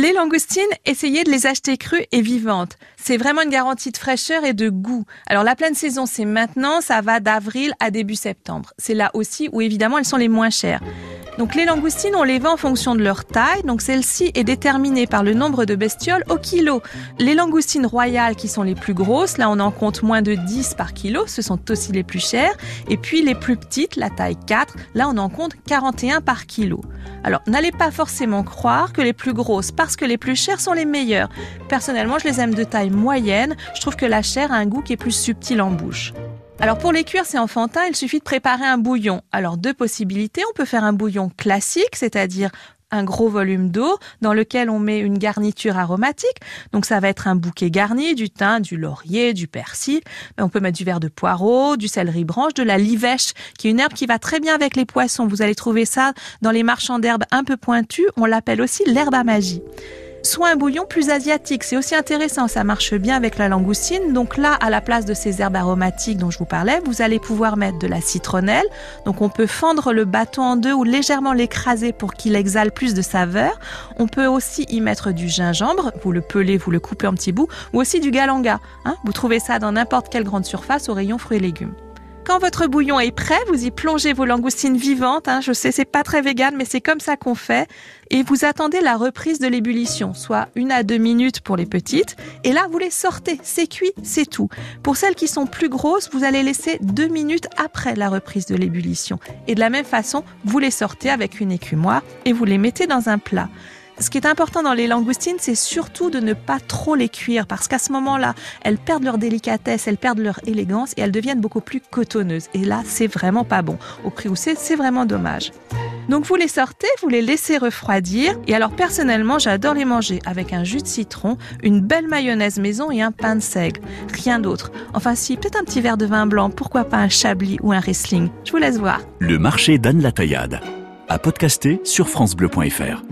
Les langoustines, essayez de les acheter crues et vivantes. C'est vraiment une garantie de fraîcheur et de goût. Alors la pleine saison, c'est maintenant, ça va d'avril à début septembre. C'est là aussi où évidemment elles sont les moins chères. Donc les langoustines, on les vend en fonction de leur taille. Donc celle-ci est déterminée par le nombre de bestioles au kilo. Les langoustines royales qui sont les plus grosses, là on en compte moins de 10 par kilo, ce sont aussi les plus chères. Et puis les plus petites, la taille 4, là on en compte 41 par kilo. Alors n'allez pas forcément croire que les plus grosses, parce que les plus chères sont les meilleures. Personnellement, je les aime de taille moyenne. Je trouve que la chair a un goût qui est plus subtil en bouche. Alors pour les cuire, c'est enfantin, il suffit de préparer un bouillon. Alors deux possibilités, on peut faire un bouillon classique, c'est-à-dire un gros volume d'eau dans lequel on met une garniture aromatique. Donc ça va être un bouquet garni, du thym, du laurier, du persil. On peut mettre du verre de poireau, du céleri branche, de la livèche, qui est une herbe qui va très bien avec les poissons. Vous allez trouver ça dans les marchands d'herbes un peu pointus. On l'appelle aussi l'herbe à magie soit un bouillon plus asiatique. C'est aussi intéressant, ça marche bien avec la langoustine. Donc là, à la place de ces herbes aromatiques dont je vous parlais, vous allez pouvoir mettre de la citronnelle. Donc on peut fendre le bâton en deux ou légèrement l'écraser pour qu'il exhale plus de saveur. On peut aussi y mettre du gingembre, vous le pelez, vous le coupez en petits bouts, ou aussi du galanga. Hein. vous trouvez ça dans n'importe quelle grande surface au rayon fruits et légumes. Quand votre bouillon est prêt, vous y plongez vos langoustines vivantes. Hein, je sais, c'est pas très vegan, mais c'est comme ça qu'on fait. Et vous attendez la reprise de l'ébullition, soit une à deux minutes pour les petites. Et là, vous les sortez. C'est cuit, c'est tout. Pour celles qui sont plus grosses, vous allez laisser deux minutes après la reprise de l'ébullition. Et de la même façon, vous les sortez avec une écumoire et vous les mettez dans un plat. Ce qui est important dans les langoustines, c'est surtout de ne pas trop les cuire parce qu'à ce moment-là, elles perdent leur délicatesse, elles perdent leur élégance et elles deviennent beaucoup plus cotonneuses. Et là, c'est vraiment pas bon. Au prix où c'est, c'est vraiment dommage. Donc vous les sortez, vous les laissez refroidir. Et alors personnellement, j'adore les manger avec un jus de citron, une belle mayonnaise maison et un pain de seigle. Rien d'autre. Enfin si, peut-être un petit verre de vin blanc, pourquoi pas un chablis ou un Riesling. Je vous laisse voir. Le marché d'Anne Lataillade. À podcaster sur francebleu.fr.